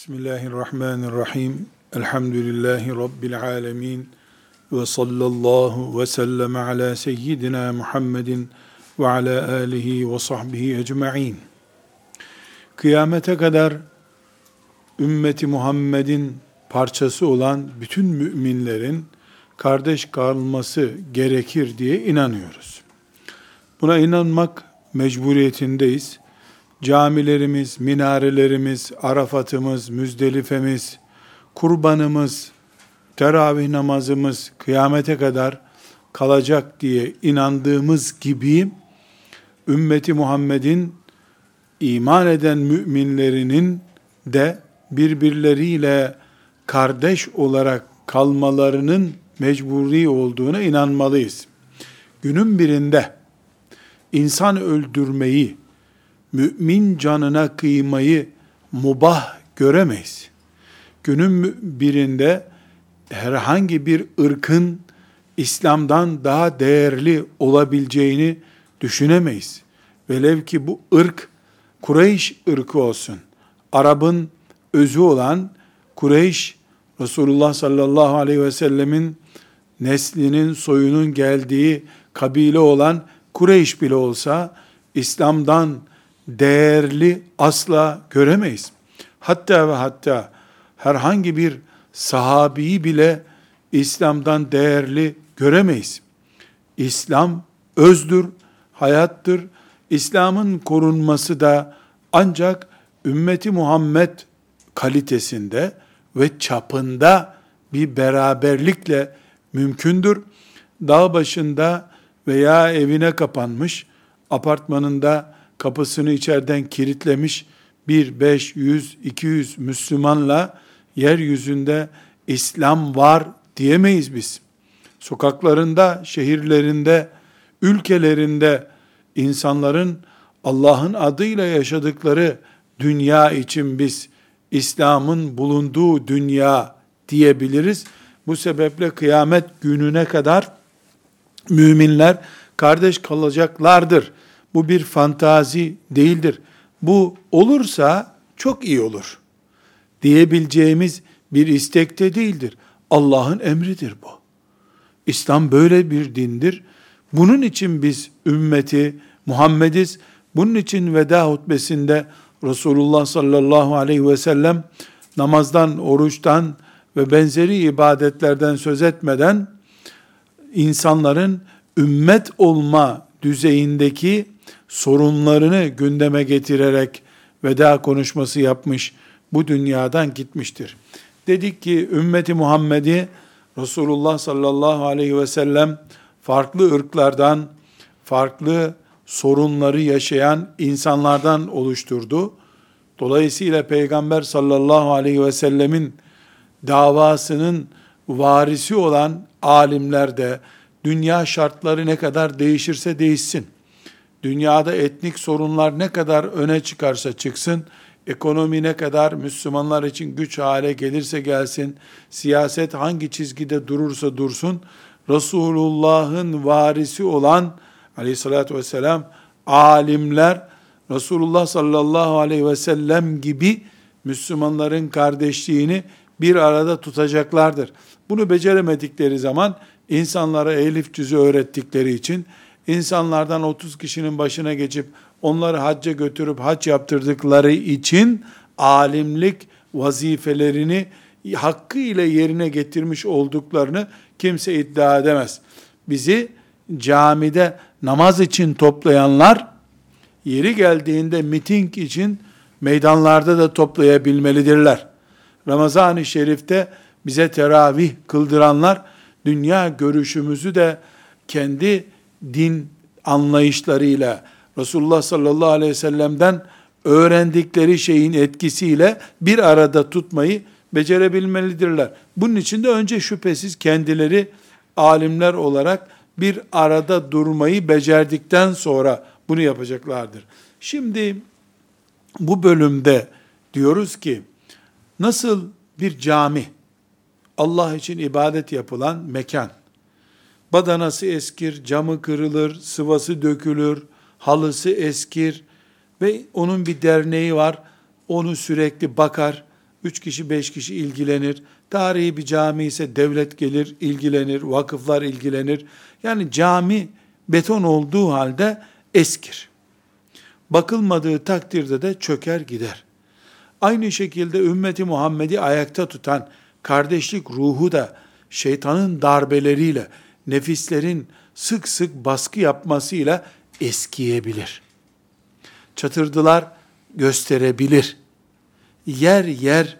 Bismillahirrahmanirrahim. Elhamdülillahi Rabbil alemin. Ve sallallahu ve sellem ala seyyidina Muhammedin ve ala alihi ve sahbihi ecma'in. Kıyamete kadar ümmeti Muhammed'in parçası olan bütün müminlerin kardeş kalması gerekir diye inanıyoruz. Buna inanmak mecburiyetindeyiz camilerimiz, minarelerimiz, Arafat'ımız, Müzdelife'miz, kurbanımız, teravih namazımız kıyamete kadar kalacak diye inandığımız gibi ümmeti Muhammed'in iman eden müminlerinin de birbirleriyle kardeş olarak kalmalarının mecburi olduğuna inanmalıyız. Günün birinde insan öldürmeyi mümin canına kıymayı mubah göremeyiz. Günün birinde herhangi bir ırkın İslam'dan daha değerli olabileceğini düşünemeyiz. Velev ki bu ırk Kureyş ırkı olsun. Arap'ın özü olan Kureyş Resulullah sallallahu aleyhi ve sellemin neslinin soyunun geldiği kabile olan Kureyş bile olsa İslam'dan değerli asla göremeyiz. Hatta ve hatta herhangi bir sahabiyi bile İslam'dan değerli göremeyiz. İslam özdür, hayattır. İslam'ın korunması da ancak ümmeti Muhammed kalitesinde ve çapında bir beraberlikle mümkündür. Dağ başında veya evine kapanmış, apartmanında kapısını içeriden kilitlemiş bir, beş, yüz, iki yüz Müslümanla yeryüzünde İslam var diyemeyiz biz. Sokaklarında, şehirlerinde, ülkelerinde insanların Allah'ın adıyla yaşadıkları dünya için biz İslam'ın bulunduğu dünya diyebiliriz. Bu sebeple kıyamet gününe kadar müminler kardeş kalacaklardır bu bir fantazi değildir. Bu olursa çok iyi olur. Diyebileceğimiz bir istekte değildir. Allah'ın emridir bu. İslam böyle bir dindir. Bunun için biz ümmeti Muhammediz. Bunun için veda hutbesinde Resulullah sallallahu aleyhi ve sellem namazdan, oruçtan ve benzeri ibadetlerden söz etmeden insanların ümmet olma düzeyindeki sorunlarını gündeme getirerek veda konuşması yapmış, bu dünyadan gitmiştir. Dedik ki ümmeti Muhammed'i Resulullah sallallahu aleyhi ve sellem farklı ırklardan, farklı sorunları yaşayan insanlardan oluşturdu. Dolayısıyla Peygamber sallallahu aleyhi ve sellemin davasının varisi olan alimler de dünya şartları ne kadar değişirse değişsin, dünyada etnik sorunlar ne kadar öne çıkarsa çıksın, ekonomi ne kadar Müslümanlar için güç hale gelirse gelsin, siyaset hangi çizgide durursa dursun, Resulullah'ın varisi olan aleyhissalatü vesselam alimler Resulullah sallallahu aleyhi ve sellem gibi Müslümanların kardeşliğini bir arada tutacaklardır. Bunu beceremedikleri zaman insanlara elif cüzü öğrettikleri için insanlardan 30 kişinin başına geçip onları hacca götürüp hac yaptırdıkları için alimlik vazifelerini hakkıyla yerine getirmiş olduklarını kimse iddia edemez. Bizi camide namaz için toplayanlar yeri geldiğinde miting için meydanlarda da toplayabilmelidirler. Ramazan-ı Şerif'te bize teravih kıldıranlar dünya görüşümüzü de kendi din anlayışlarıyla Resulullah sallallahu aleyhi ve sellem'den öğrendikleri şeyin etkisiyle bir arada tutmayı becerebilmelidirler. Bunun için de önce şüphesiz kendileri alimler olarak bir arada durmayı becerdikten sonra bunu yapacaklardır. Şimdi bu bölümde diyoruz ki nasıl bir cami Allah için ibadet yapılan mekan Badanası eskir, camı kırılır, sıvası dökülür, halısı eskir ve onun bir derneği var. Onu sürekli bakar. üç kişi beş kişi ilgilenir. Tarihi bir cami ise devlet gelir, ilgilenir, vakıflar ilgilenir. Yani cami beton olduğu halde eskir. Bakılmadığı takdirde de çöker gider. Aynı şekilde ümmeti Muhammed'i ayakta tutan kardeşlik ruhu da şeytanın darbeleriyle, nefislerin sık sık baskı yapmasıyla eskiyebilir. Çatırdılar gösterebilir. Yer yer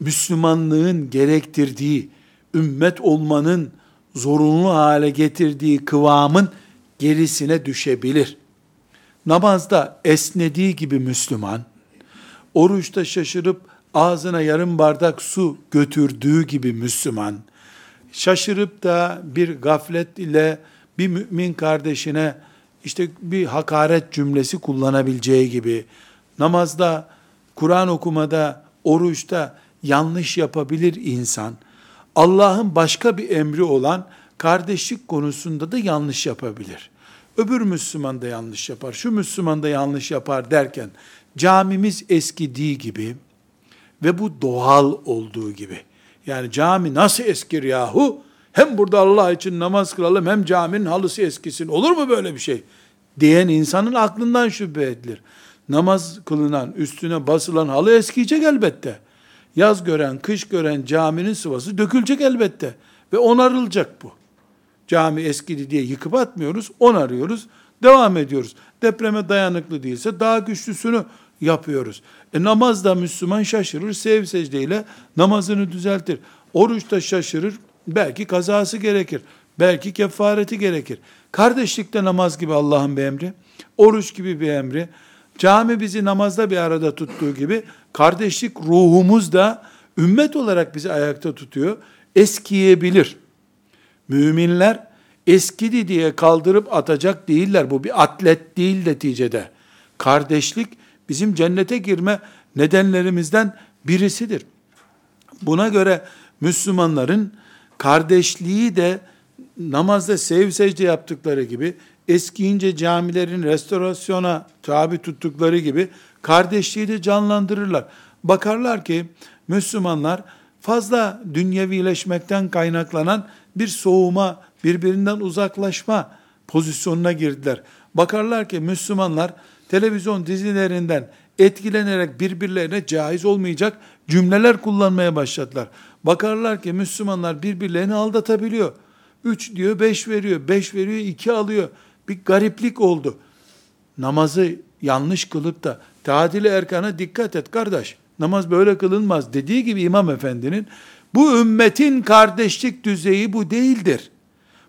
Müslümanlığın gerektirdiği, ümmet olmanın zorunlu hale getirdiği kıvamın gerisine düşebilir. Namazda esnediği gibi Müslüman, oruçta şaşırıp ağzına yarım bardak su götürdüğü gibi Müslüman, şaşırıp da bir gaflet ile bir mümin kardeşine işte bir hakaret cümlesi kullanabileceği gibi, namazda, Kur'an okumada, oruçta yanlış yapabilir insan. Allah'ın başka bir emri olan kardeşlik konusunda da yanlış yapabilir. Öbür Müslüman da yanlış yapar, şu Müslüman da yanlış yapar derken camimiz eskidiği gibi ve bu doğal olduğu gibi. Yani cami nasıl eskir yahu? Hem burada Allah için namaz kılalım hem caminin halısı eskisin. Olur mu böyle bir şey? Diyen insanın aklından şüphe edilir. Namaz kılınan, üstüne basılan halı eskiyecek elbette. Yaz gören, kış gören caminin sıvası dökülecek elbette. Ve onarılacak bu. Cami eskidi diye yıkıp atmıyoruz, onarıyoruz, devam ediyoruz. Depreme dayanıklı değilse daha güçlüsünü yapıyoruz. E namazda Müslüman şaşırır, sev secdeyle namazını düzeltir. Oruçta şaşırır, belki kazası gerekir. Belki kefareti gerekir. Kardeşlikte namaz gibi Allah'ın bir emri, oruç gibi bir emri, cami bizi namazda bir arada tuttuğu gibi kardeşlik ruhumuz da ümmet olarak bizi ayakta tutuyor. Eskiyebilir. Müminler eskidi diye kaldırıp atacak değiller. Bu bir atlet değil neticede. Kardeşlik bizim cennete girme nedenlerimizden birisidir. Buna göre Müslümanların kardeşliği de namazda sev secde yaptıkları gibi eskiyince camilerin restorasyona tabi tuttukları gibi kardeşliği de canlandırırlar. Bakarlar ki Müslümanlar fazla dünyevileşmekten kaynaklanan bir soğuma, birbirinden uzaklaşma pozisyonuna girdiler. Bakarlar ki Müslümanlar televizyon dizilerinden etkilenerek birbirlerine caiz olmayacak cümleler kullanmaya başladılar. Bakarlar ki Müslümanlar birbirlerini aldatabiliyor. 3 diyor 5 veriyor, 5 veriyor 2 alıyor. Bir gariplik oldu. Namazı yanlış kılıp da tadili erkana dikkat et kardeş. Namaz böyle kılınmaz dediği gibi İmam Efendi'nin bu ümmetin kardeşlik düzeyi bu değildir.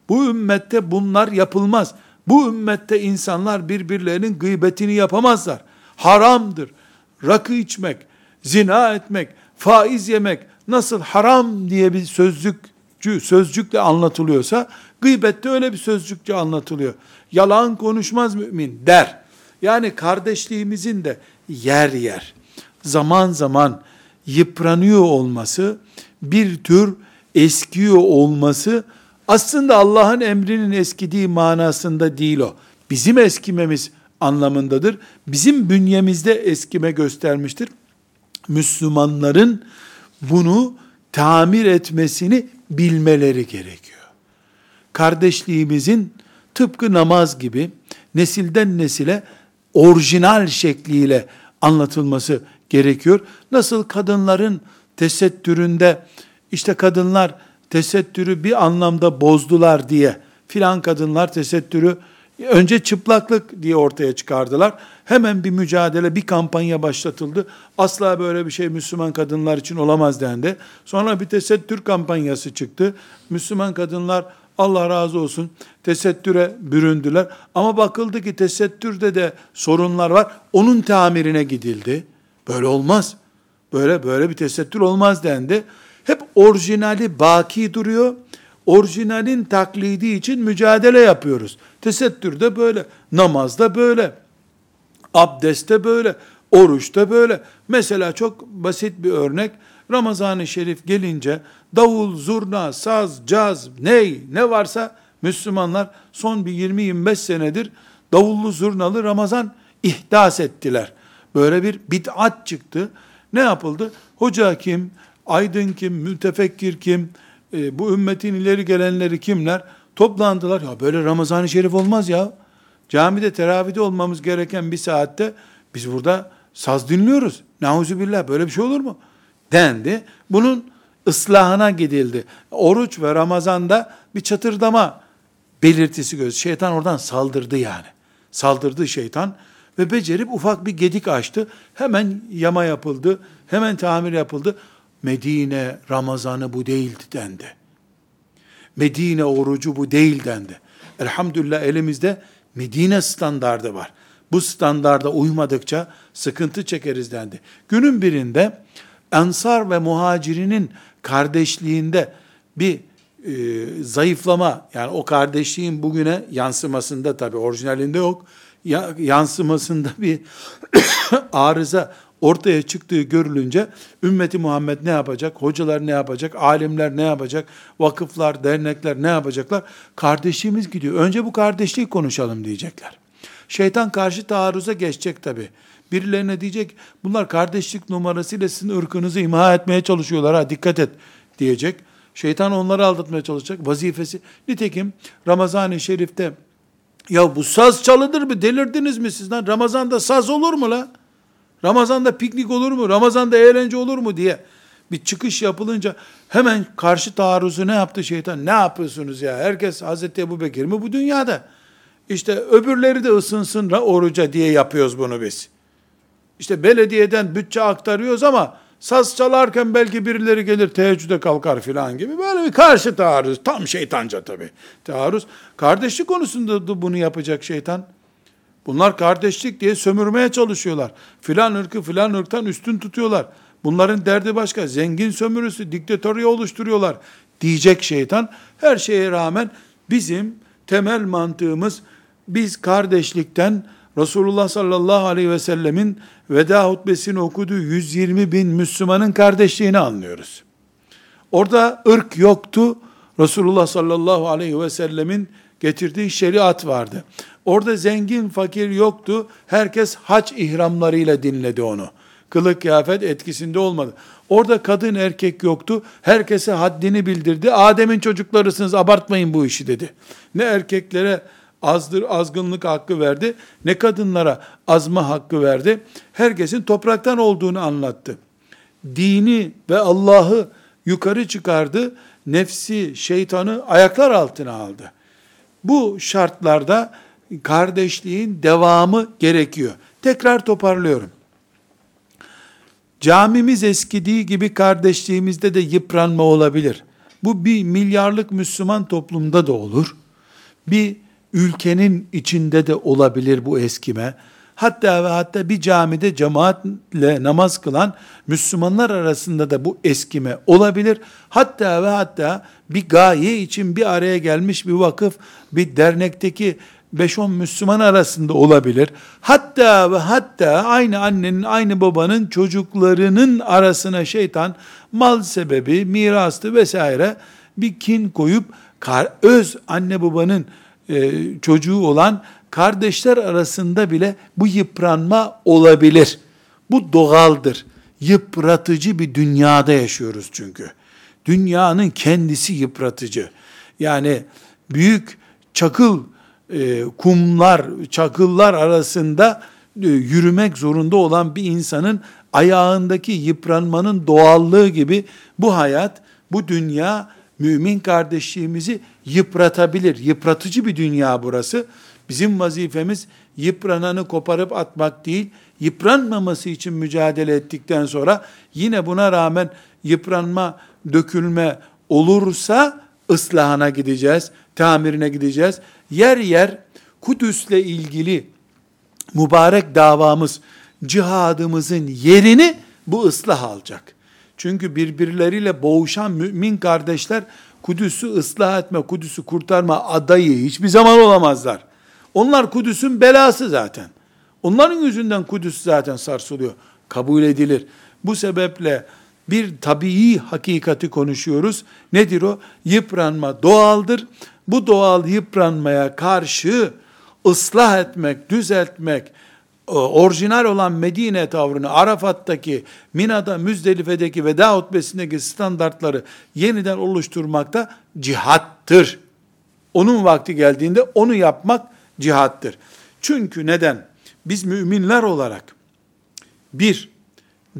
Bu ümmette bunlar yapılmaz. Bu ümmette insanlar birbirlerinin gıybetini yapamazlar. Haramdır. Rakı içmek, zina etmek, faiz yemek nasıl haram diye bir sözcükçü, sözcükle anlatılıyorsa gıybette öyle bir sözcükçe anlatılıyor. Yalan konuşmaz mümin der. Yani kardeşliğimizin de yer yer zaman zaman yıpranıyor olması, bir tür eskiyor olması aslında Allah'ın emrinin eskidiği manasında değil o. Bizim eskimemiz anlamındadır. Bizim bünyemizde eskime göstermiştir. Müslümanların bunu tamir etmesini bilmeleri gerekiyor. Kardeşliğimizin tıpkı namaz gibi nesilden nesile orijinal şekliyle anlatılması gerekiyor. Nasıl kadınların tesettüründe işte kadınlar tesettürü bir anlamda bozdular diye filan kadınlar tesettürü önce çıplaklık diye ortaya çıkardılar. Hemen bir mücadele, bir kampanya başlatıldı. Asla böyle bir şey Müslüman kadınlar için olamaz dendi. Sonra bir tesettür kampanyası çıktı. Müslüman kadınlar Allah razı olsun tesettüre büründüler. Ama bakıldı ki tesettürde de sorunlar var. Onun tamirine gidildi. Böyle olmaz. Böyle böyle bir tesettür olmaz dendi. Hep orijinali baki duruyor. Orijinalin taklidi için mücadele yapıyoruz. Tesettürde böyle, namazda böyle, abdestte böyle, oruçta böyle. Mesela çok basit bir örnek. Ramazan-ı Şerif gelince davul, zurna, saz, caz, ney ne varsa Müslümanlar son bir 20-25 senedir davullu zurnalı Ramazan ihdas ettiler. Böyle bir bid'at çıktı. Ne yapıldı? Hoca kim? Aydın kim? Mütefekkir kim? E, bu ümmetin ileri gelenleri kimler? Toplandılar. Ya böyle Ramazan-ı Şerif olmaz ya. Camide teravide olmamız gereken bir saatte biz burada saz dinliyoruz. Nauzubillah böyle bir şey olur mu? Dendi. Bunun ıslahına gidildi. Oruç ve Ramazan'da bir çatırdama belirtisi göz. Şeytan oradan saldırdı yani. Saldırdı şeytan ve becerip ufak bir gedik açtı. Hemen yama yapıldı. Hemen tamir yapıldı. Medine Ramazanı bu değildi dendi. Medine orucu bu değil dendi. Elhamdülillah elimizde Medine standardı var. Bu standarda uymadıkça sıkıntı çekeriz dendi. Günün birinde Ensar ve muhacirinin kardeşliğinde bir e, zayıflama yani o kardeşliğin bugüne yansımasında tabi orijinalinde yok ya, yansımasında bir arıza ortaya çıktığı görülünce ümmeti Muhammed ne yapacak? Hocalar ne yapacak? Alimler ne yapacak? Vakıflar, dernekler ne yapacaklar? Kardeşliğimiz gidiyor. Önce bu kardeşliği konuşalım diyecekler. Şeytan karşı taarruza geçecek tabi. Birilerine diyecek bunlar kardeşlik numarasıyla sizin ırkınızı imha etmeye çalışıyorlar ha dikkat et diyecek. Şeytan onları aldatmaya çalışacak. Vazifesi. Nitekim Ramazan-ı Şerif'te ya bu saz çalınır mı? Delirdiniz mi sizden? Ramazan'da saz olur mu la? Ramazan'da piknik olur mu? Ramazan'da eğlence olur mu diye bir çıkış yapılınca hemen karşı taarruzu ne yaptı şeytan? Ne yapıyorsunuz ya? Herkes Hazreti Ebu Bekir mi bu dünyada? İşte öbürleri de ısınsın oruca diye yapıyoruz bunu biz. İşte belediyeden bütçe aktarıyoruz ama saz çalarken belki birileri gelir teheccüde kalkar filan gibi böyle bir karşı taarruz. Tam şeytanca tabii. Taarruz. Kardeşlik konusunda da bunu yapacak şeytan. Bunlar kardeşlik diye sömürmeye çalışıyorlar. Filan ırkı filan ırktan üstün tutuyorlar. Bunların derdi başka. Zengin sömürüsü, diktatörü oluşturuyorlar diyecek şeytan. Her şeye rağmen bizim temel mantığımız biz kardeşlikten Resulullah sallallahu aleyhi ve sellemin veda hutbesini okuduğu 120 bin Müslümanın kardeşliğini anlıyoruz. Orada ırk yoktu. Resulullah sallallahu aleyhi ve sellemin getirdiği şeriat vardı. Orada zengin fakir yoktu. Herkes haç ihramlarıyla dinledi onu. Kılık kıyafet etkisinde olmadı. Orada kadın erkek yoktu. Herkese haddini bildirdi. Adem'in çocuklarısınız abartmayın bu işi dedi. Ne erkeklere azdır azgınlık hakkı verdi, ne kadınlara azma hakkı verdi. Herkesin topraktan olduğunu anlattı. Dini ve Allah'ı yukarı çıkardı, nefsi, şeytanı ayaklar altına aldı. Bu şartlarda kardeşliğin devamı gerekiyor. Tekrar toparlıyorum. Camimiz eskidiği gibi kardeşliğimizde de yıpranma olabilir. Bu bir milyarlık Müslüman toplumda da olur. Bir ülkenin içinde de olabilir bu eskime. Hatta ve hatta bir camide cemaatle namaz kılan Müslümanlar arasında da bu eskime olabilir. Hatta ve hatta bir gaye için bir araya gelmiş bir vakıf, bir dernekteki 5-10 Müslüman arasında olabilir. Hatta ve hatta aynı annenin, aynı babanın çocuklarının arasına şeytan mal sebebi, mirastı vesaire bir kin koyup öz anne babanın e, çocuğu olan kardeşler arasında bile bu yıpranma olabilir. Bu doğaldır. Yıpratıcı bir dünyada yaşıyoruz çünkü. Dünyanın kendisi yıpratıcı. Yani büyük çakıl e, kumlar, çakıllar arasında e, yürümek zorunda olan bir insanın ayağındaki yıpranmanın doğallığı gibi bu hayat, bu dünya mümin kardeşliğimizi yıpratabilir. Yıpratıcı bir dünya burası. Bizim vazifemiz yıprananı koparıp atmak değil, yıpranmaması için mücadele ettikten sonra yine buna rağmen yıpranma, dökülme olursa ıslahına gideceğiz, tamirine gideceğiz. Yer yer Kudüs'le ilgili mübarek davamız, cihadımızın yerini bu ıslah alacak. Çünkü birbirleriyle boğuşan mümin kardeşler Kudüs'ü ıslah etme, Kudüs'ü kurtarma adayı hiçbir zaman olamazlar. Onlar Kudüs'ün belası zaten. Onların yüzünden Kudüs zaten sarsılıyor. Kabul edilir. Bu sebeple bir tabii hakikati konuşuyoruz. Nedir o? Yıpranma doğaldır. Bu doğal yıpranmaya karşı ıslah etmek, düzeltmek, orijinal olan Medine tavrını, Arafat'taki, Mina'da, Müzdelife'deki veda hutbesindeki standartları yeniden oluşturmakta cihattır. Onun vakti geldiğinde onu yapmak cihattır. Çünkü neden? Biz müminler olarak bir,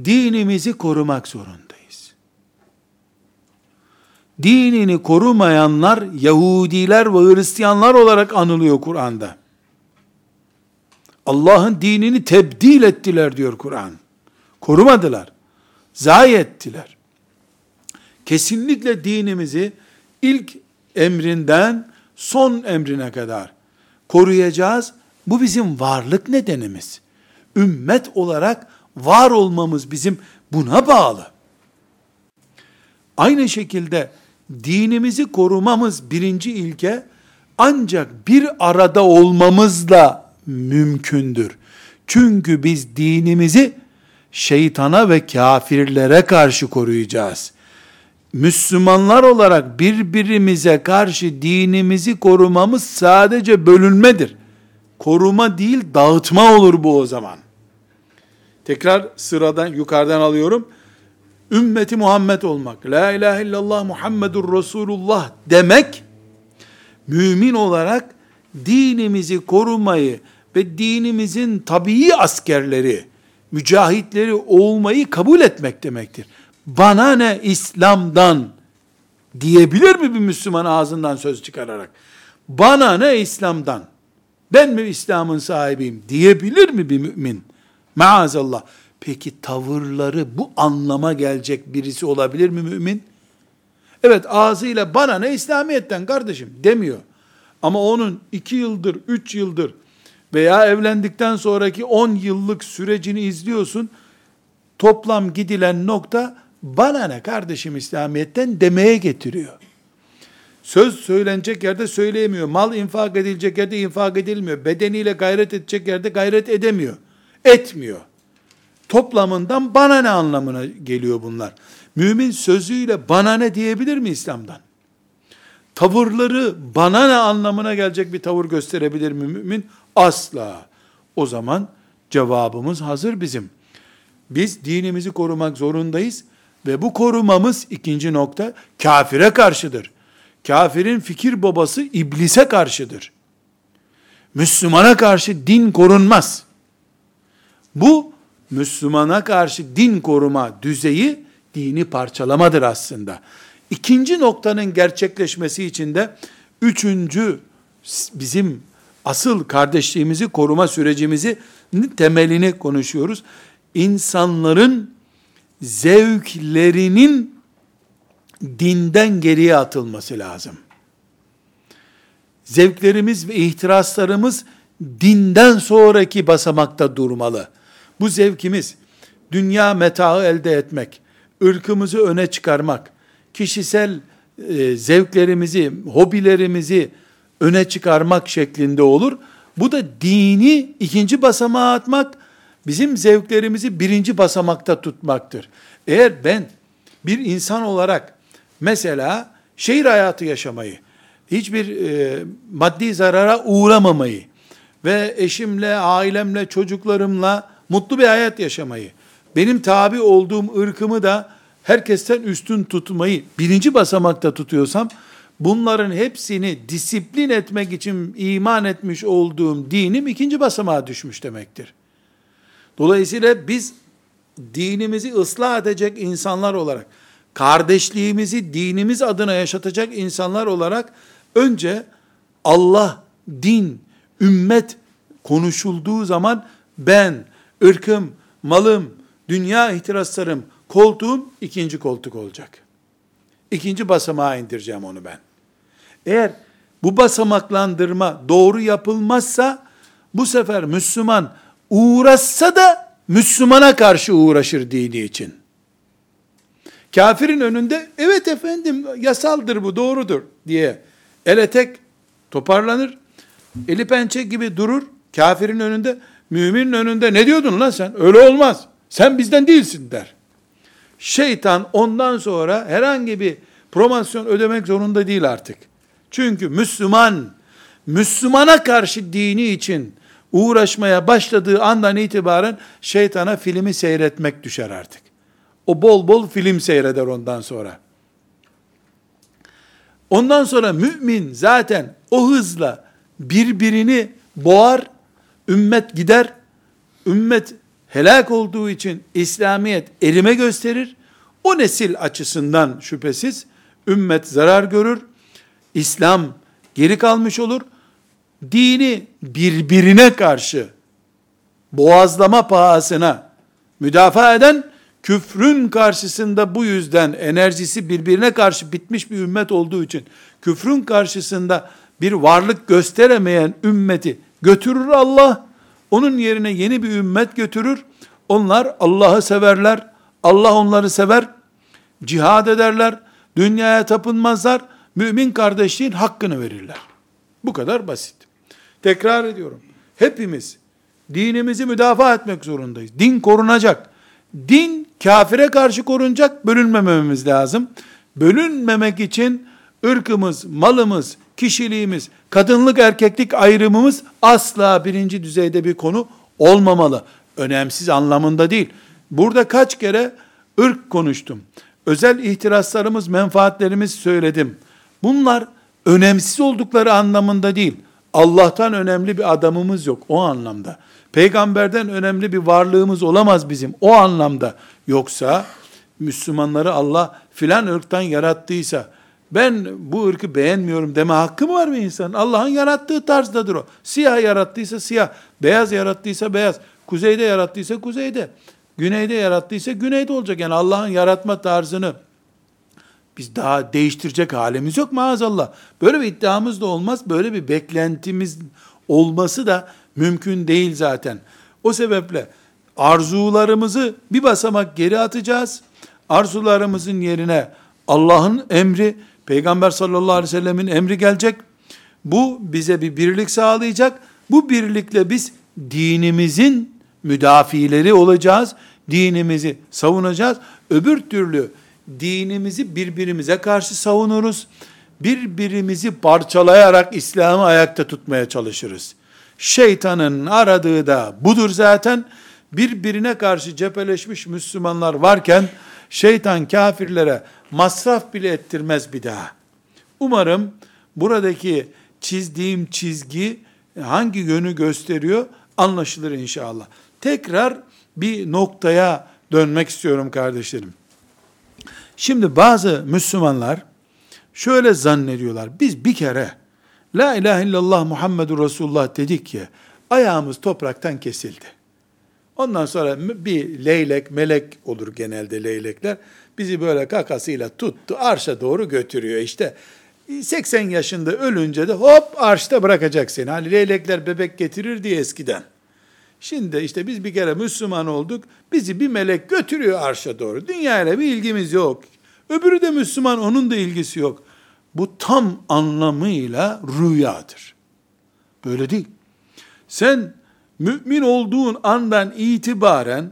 dinimizi korumak zorundayız. Dinini korumayanlar Yahudiler ve Hristiyanlar olarak anılıyor Kur'an'da. Allah'ın dinini tebdil ettiler diyor Kur'an. Korumadılar. Zayi ettiler. Kesinlikle dinimizi ilk emrinden son emrine kadar koruyacağız. Bu bizim varlık nedenimiz. Ümmet olarak var olmamız bizim buna bağlı. Aynı şekilde dinimizi korumamız birinci ilke ancak bir arada olmamızla mümkündür. Çünkü biz dinimizi şeytana ve kafirlere karşı koruyacağız. Müslümanlar olarak birbirimize karşı dinimizi korumamız sadece bölünmedir. Koruma değil dağıtma olur bu o zaman. Tekrar sıradan yukarıdan alıyorum. Ümmeti Muhammed olmak, La ilahe illallah Muhammedur Resulullah demek, mümin olarak dinimizi korumayı ve dinimizin tabii askerleri, mücahitleri olmayı kabul etmek demektir. Bana ne İslam'dan diyebilir mi bir Müslüman ağzından söz çıkararak? Bana ne İslam'dan? Ben mi İslam'ın sahibiyim diyebilir mi bir mümin? Maazallah. Peki tavırları bu anlama gelecek birisi olabilir mi mümin? Evet ağzıyla bana ne İslamiyet'ten kardeşim demiyor. Ama onun iki yıldır, üç yıldır veya evlendikten sonraki on yıllık sürecini izliyorsun. Toplam gidilen nokta bana ne kardeşim İslamiyet'ten demeye getiriyor. Söz söylenecek yerde söyleyemiyor. Mal infak edilecek yerde infak edilmiyor. Bedeniyle gayret edecek yerde gayret edemiyor. Etmiyor. Toplamından bana ne anlamına geliyor bunlar. Mümin sözüyle bana ne diyebilir mi İslam'dan? Tavırları bana ne anlamına gelecek bir tavır gösterebilir mi mümin? Asla. O zaman cevabımız hazır bizim. Biz dinimizi korumak zorundayız ve bu korumamız ikinci nokta kafire karşıdır. Kafirin fikir babası iblise karşıdır. Müslümana karşı din korunmaz. Bu Müslümana karşı din koruma düzeyi dini parçalamadır aslında. İkinci noktanın gerçekleşmesi için de üçüncü bizim asıl kardeşliğimizi koruma sürecimizi temelini konuşuyoruz. İnsanların zevklerinin dinden geriye atılması lazım. Zevklerimiz ve ihtiraslarımız dinden sonraki basamakta durmalı. Bu zevkimiz dünya metaı elde etmek, ırkımızı öne çıkarmak, kişisel e, zevklerimizi, hobilerimizi öne çıkarmak şeklinde olur. Bu da dini ikinci basamağa atmak, bizim zevklerimizi birinci basamakta tutmaktır. Eğer ben bir insan olarak mesela şehir hayatı yaşamayı, hiçbir e, maddi zarara uğramamayı ve eşimle, ailemle, çocuklarımla mutlu bir hayat yaşamayı, benim tabi olduğum ırkımı da herkesten üstün tutmayı birinci basamakta tutuyorsam, bunların hepsini disiplin etmek için iman etmiş olduğum dinim ikinci basamağa düşmüş demektir. Dolayısıyla biz dinimizi ıslah edecek insanlar olarak, kardeşliğimizi dinimiz adına yaşatacak insanlar olarak önce Allah, din, ümmet konuşulduğu zaman ben, ırkım, malım, dünya ihtiraslarım, koltuğum ikinci koltuk olacak. İkinci basamağa indireceğim onu ben. Eğer bu basamaklandırma doğru yapılmazsa bu sefer Müslüman uğraşsa da Müslümana karşı uğraşır dini için. Kafirin önünde evet efendim yasaldır bu doğrudur diye ele tek toparlanır. Eli pençe gibi durur. Kafirin önünde, müminin önünde ne diyordun lan sen? Öyle olmaz. Sen bizden değilsin der. Şeytan ondan sonra herhangi bir promosyon ödemek zorunda değil artık. Çünkü Müslüman, Müslümana karşı dini için uğraşmaya başladığı andan itibaren şeytana filmi seyretmek düşer artık. O bol bol film seyreder ondan sonra. Ondan sonra mümin zaten o hızla birbirini boğar, ümmet gider, ümmet helak olduğu için İslamiyet erime gösterir. O nesil açısından şüphesiz ümmet zarar görür. İslam geri kalmış olur. Dini birbirine karşı boğazlama pahasına müdafaa eden küfrün karşısında bu yüzden enerjisi birbirine karşı bitmiş bir ümmet olduğu için küfrün karşısında bir varlık gösteremeyen ümmeti götürür Allah. Onun yerine yeni bir ümmet götürür. Onlar Allah'ı severler. Allah onları sever. Cihad ederler. Dünyaya tapınmazlar. Mümin kardeşliğin hakkını verirler. Bu kadar basit. Tekrar ediyorum. Hepimiz dinimizi müdafaa etmek zorundayız. Din korunacak. Din kafire karşı korunacak, bölünmememiz lazım. Bölünmemek için ırkımız, malımız, kişiliğimiz, kadınlık erkeklik ayrımımız asla birinci düzeyde bir konu olmamalı. Önemsiz anlamında değil. Burada kaç kere ırk konuştum. Özel ihtiraslarımız, menfaatlerimiz söyledim. Bunlar önemsiz oldukları anlamında değil. Allah'tan önemli bir adamımız yok o anlamda. Peygamberden önemli bir varlığımız olamaz bizim o anlamda. Yoksa Müslümanları Allah filan ırktan yarattıysa ben bu ırkı beğenmiyorum deme hakkı mı var mı insan? Allah'ın yarattığı tarzdadır o. Siyah yarattıysa siyah, beyaz yarattıysa beyaz, kuzeyde yarattıysa kuzeyde, güneyde yarattıysa güneyde olacak. Yani Allah'ın yaratma tarzını biz daha değiştirecek halimiz yok maazallah. Böyle bir iddiamız da olmaz, böyle bir beklentimiz olması da mümkün değil zaten. O sebeple arzularımızı bir basamak geri atacağız. Arzularımızın yerine Allah'ın emri, Peygamber sallallahu aleyhi ve sellemin emri gelecek. Bu bize bir birlik sağlayacak. Bu birlikle biz dinimizin müdafileri olacağız. Dinimizi savunacağız. Öbür türlü dinimizi birbirimize karşı savunuruz. Birbirimizi parçalayarak İslam'ı ayakta tutmaya çalışırız. Şeytanın aradığı da budur zaten. Birbirine karşı cepheleşmiş Müslümanlar varken şeytan kafirlere masraf bile ettirmez bir daha. Umarım buradaki çizdiğim çizgi hangi yönü gösteriyor anlaşılır inşallah. Tekrar bir noktaya dönmek istiyorum kardeşlerim. Şimdi bazı Müslümanlar şöyle zannediyorlar. Biz bir kere La ilahe illallah Muhammedur Resulullah dedik ki ayağımız topraktan kesildi. Ondan sonra bir leylek, melek olur genelde leylekler. Bizi böyle kakasıyla tuttu, arşa doğru götürüyor. İşte 80 yaşında ölünce de hop arşta bırakacak seni. Hani leylekler bebek getirir diye eskiden. Şimdi işte biz bir kere Müslüman olduk. Bizi bir melek götürüyor arşa doğru. Dünyayla bir ilgimiz yok. Öbürü de Müslüman, onun da ilgisi yok. Bu tam anlamıyla rüyadır. Böyle değil. Sen mümin olduğun andan itibaren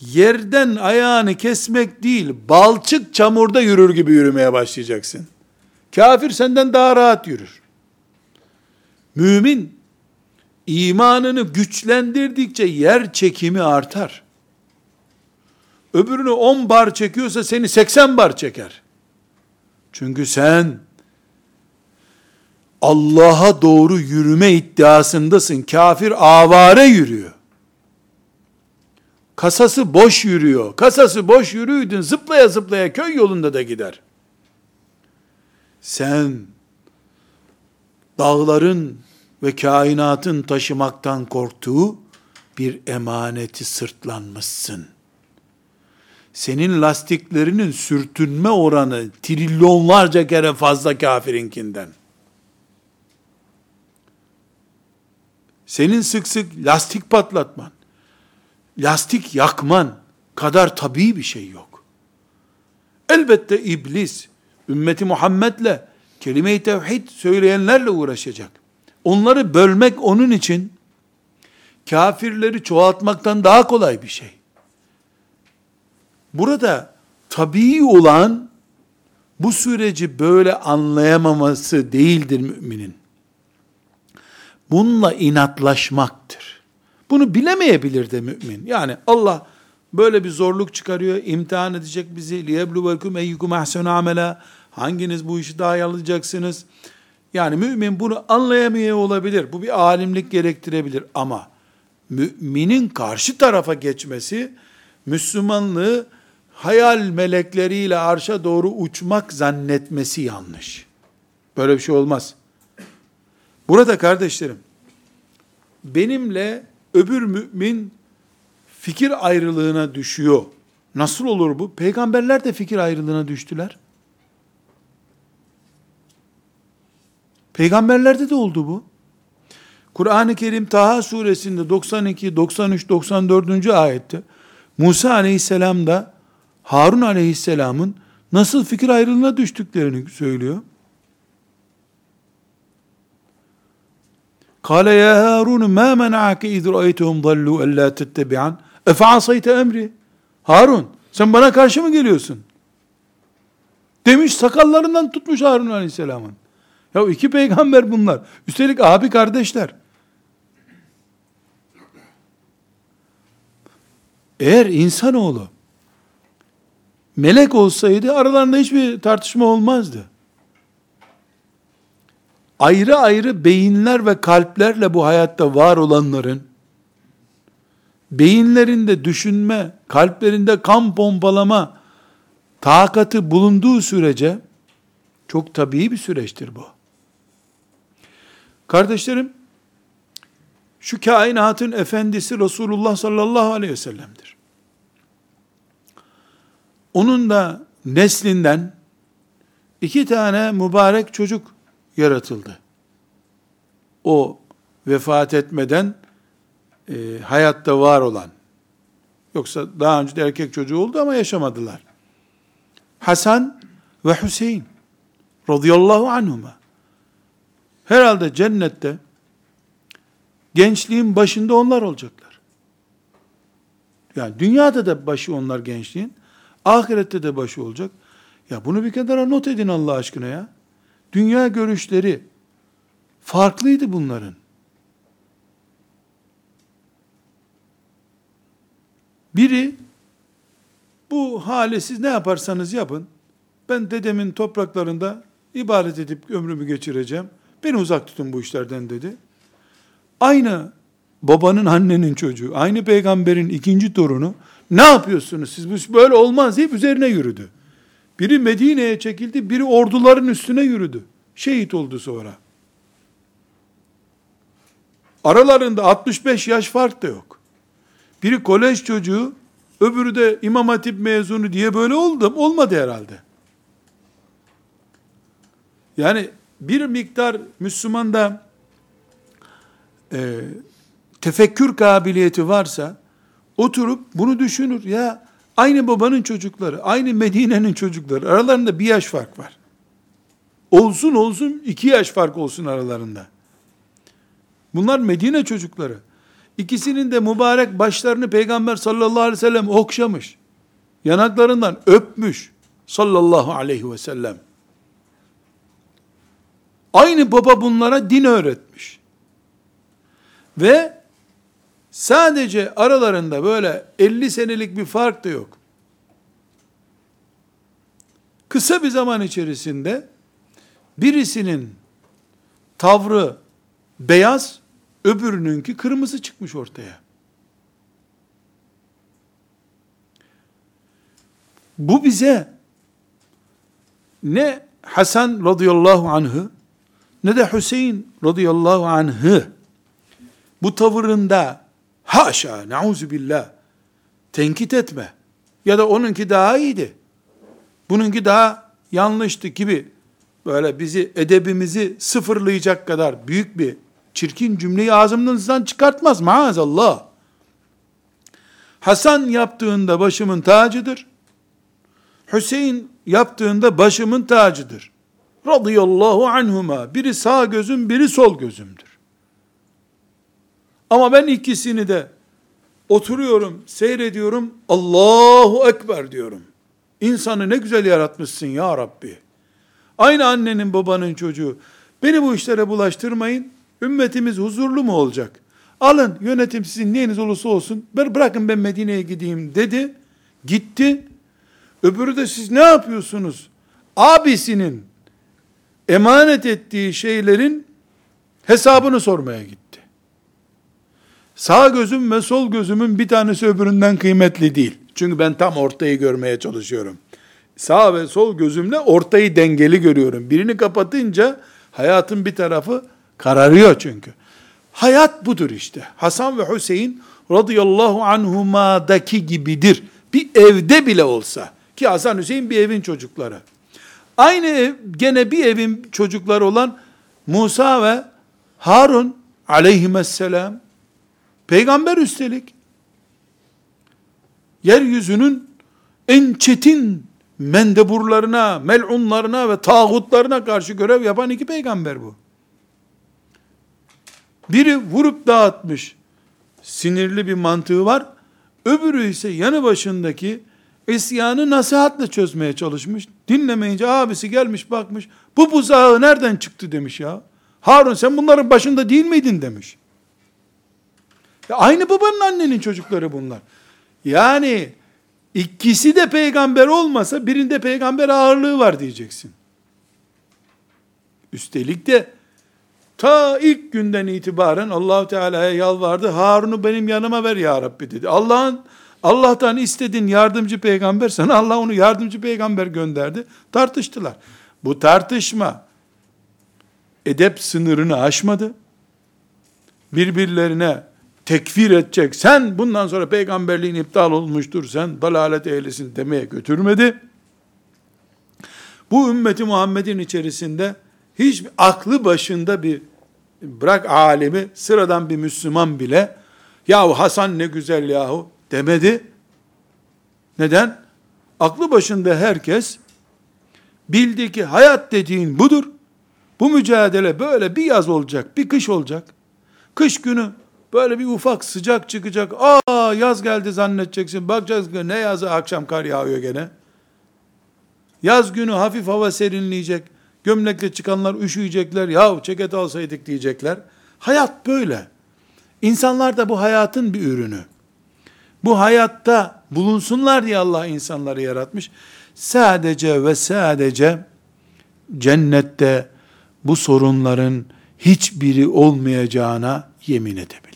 yerden ayağını kesmek değil, balçık çamurda yürür gibi yürümeye başlayacaksın. Kafir senden daha rahat yürür. Mümin imanını güçlendirdikçe yer çekimi artar. Öbürünü 10 bar çekiyorsa seni 80 bar çeker. Çünkü sen Allah'a doğru yürüme iddiasındasın. Kafir avare yürüyor. Kasası boş yürüyor. Kasası boş yürüydün zıplaya zıplaya köy yolunda da gider. Sen dağların ve kainatın taşımaktan korktuğu bir emaneti sırtlanmışsın. Senin lastiklerinin sürtünme oranı trilyonlarca kere fazla kafirinkinden. Senin sık sık lastik patlatman, lastik yakman kadar tabii bir şey yok. Elbette iblis, ümmeti Muhammed'le, kelime-i tevhid söyleyenlerle uğraşacak. Onları bölmek onun için, kafirleri çoğaltmaktan daha kolay bir şey. Burada tabii olan, bu süreci böyle anlayamaması değildir müminin. bununla inatlaşmaktır. Bunu bilemeyebilir de mümin. Yani Allah böyle bir zorluk çıkarıyor, imtihan edecek bizi. لِيَبْلُوَكُمْ اَيُّكُمْ اَحْسَنُ amela. Hanginiz bu işi daha iyi alacaksınız? Yani mümin bunu anlayamıyor olabilir. Bu bir alimlik gerektirebilir ama müminin karşı tarafa geçmesi Müslümanlığı hayal melekleriyle arşa doğru uçmak zannetmesi yanlış. Böyle bir şey olmaz. Burada kardeşlerim, benimle öbür mümin fikir ayrılığına düşüyor. Nasıl olur bu? Peygamberler de fikir ayrılığına düştüler. Peygamberlerde de oldu bu. Kur'an-ı Kerim Taha suresinde 92, 93, 94. ayette Musa aleyhisselam da Harun aleyhisselamın nasıl fikir ayrılığına düştüklerini söylüyor. Kale ya Harun ma mena'ake iz ra'aytuhum dallu alla tettebi'an efe asayte emri. Harun sen bana karşı mı geliyorsun? Demiş sakallarından tutmuş Harun aleyhisselamın. Ya iki peygamber bunlar. Üstelik abi kardeşler. Eğer insanoğlu melek olsaydı aralarında hiçbir tartışma olmazdı. Ayrı ayrı beyinler ve kalplerle bu hayatta var olanların beyinlerinde düşünme, kalplerinde kan pompalama takatı bulunduğu sürece çok tabii bir süreçtir bu. Kardeşlerim, şu kainatın efendisi Resulullah sallallahu aleyhi ve sellem'dir. Onun da neslinden iki tane mübarek çocuk yaratıldı. O vefat etmeden e, hayatta var olan, yoksa daha önce de erkek çocuğu oldu ama yaşamadılar. Hasan ve Hüseyin radıyallahu anhuma. Herhalde cennette gençliğin başında onlar olacaklar. Yani dünyada da başı onlar gençliğin, ahirette de başı olacak. Ya bunu bir kenara not edin Allah aşkına ya. Dünya görüşleri farklıydı bunların. Biri bu hale siz ne yaparsanız yapın. Ben dedemin topraklarında ibadet edip ömrümü geçireceğim. Beni uzak tutun bu işlerden dedi. Aynı babanın annenin çocuğu, aynı peygamberin ikinci torunu ne yapıyorsunuz siz bu böyle olmaz deyip üzerine yürüdü. Biri Medine'ye çekildi, biri orduların üstüne yürüdü. Şehit oldu sonra. Aralarında 65 yaş fark da yok. Biri kolej çocuğu, öbürü de İmam Hatip mezunu diye böyle oldu. Olmadı herhalde. Yani bir miktar Müslümanda e, tefekkür kabiliyeti varsa oturup bunu düşünür. Ya aynı babanın çocukları, aynı Medine'nin çocukları aralarında bir yaş fark var. Olsun olsun iki yaş fark olsun aralarında. Bunlar Medine çocukları. İkisinin de mübarek başlarını Peygamber sallallahu aleyhi ve sellem okşamış. Yanaklarından öpmüş sallallahu aleyhi ve sellem. Aynı baba bunlara din öğretmiş. Ve sadece aralarında böyle 50 senelik bir fark da yok. Kısa bir zaman içerisinde birisinin tavrı beyaz, öbürününki kırmızı çıkmış ortaya. Bu bize ne Hasan radıyallahu anh'ı ne de Hüseyin radıyallahu anh'ı bu tavırında haşa nauzu billah tenkit etme ya da onunki daha iyiydi. Bununki daha yanlıştı gibi böyle bizi edebimizi sıfırlayacak kadar büyük bir çirkin cümleyi ağzımızdan çıkartmaz maazallah. Hasan yaptığında başımın tacıdır. Hüseyin yaptığında başımın tacıdır radıyallahu anhuma. Biri sağ gözüm, biri sol gözümdür. Ama ben ikisini de oturuyorum, seyrediyorum, Allahu Ekber diyorum. İnsanı ne güzel yaratmışsın ya Rabbi. Aynı annenin babanın çocuğu. Beni bu işlere bulaştırmayın. Ümmetimiz huzurlu mu olacak? Alın yönetim sizin neyiniz olursa olsun. Bırakın ben Medine'ye gideyim dedi. Gitti. Öbürü de siz ne yapıyorsunuz? Abisinin emanet ettiği şeylerin hesabını sormaya gitti. Sağ gözüm ve sol gözümün bir tanesi öbüründen kıymetli değil. Çünkü ben tam ortayı görmeye çalışıyorum. Sağ ve sol gözümle ortayı dengeli görüyorum. Birini kapatınca hayatın bir tarafı kararıyor çünkü. Hayat budur işte. Hasan ve Hüseyin radıyallahu anhumadaki gibidir. Bir evde bile olsa ki Hasan Hüseyin bir evin çocukları. Aynı ev, gene bir evin çocukları olan Musa ve Harun aleyhisselam peygamber üstelik yeryüzünün en çetin mendeburlarına, melunlarına ve tağutlarına karşı görev yapan iki peygamber bu. Biri vurup dağıtmış, sinirli bir mantığı var. Öbürü ise yanı başındaki isyanı nasihatle çözmeye çalışmış. Dinlemeyince abisi gelmiş bakmış. Bu buzağı nereden çıktı demiş ya. Harun sen bunların başında değil miydin demiş. Aynı babanın annenin çocukları bunlar. Yani ikisi de peygamber olmasa birinde peygamber ağırlığı var diyeceksin. Üstelik de ta ilk günden itibaren Allahu Teala'ya yalvardı. Harun'u benim yanıma ver ya Rabbi dedi. Allah'ın Allah'tan istedin yardımcı peygamber sana Allah onu yardımcı peygamber gönderdi. Tartıştılar. Bu tartışma edep sınırını aşmadı. Birbirlerine tekfir edecek, sen bundan sonra peygamberliğin iptal olmuştur, sen dalalet ehlisin demeye götürmedi. Bu ümmeti Muhammed'in içerisinde hiç aklı başında bir bırak alemi sıradan bir Müslüman bile yahu Hasan ne güzel yahu demedi. Neden? Aklı başında herkes bildi ki hayat dediğin budur. Bu mücadele böyle bir yaz olacak, bir kış olacak. Kış günü böyle bir ufak sıcak çıkacak. Aa yaz geldi zannedeceksin. Bakacağız ki ne yazı akşam kar yağıyor gene. Yaz günü hafif hava serinleyecek. Gömlekle çıkanlar üşüyecekler. Yahu ceket alsaydık diyecekler. Hayat böyle. İnsanlar da bu hayatın bir ürünü. Bu hayatta bulunsunlar diye Allah insanları yaratmış. Sadece ve sadece cennette bu sorunların hiçbiri olmayacağına yemin edebilirim.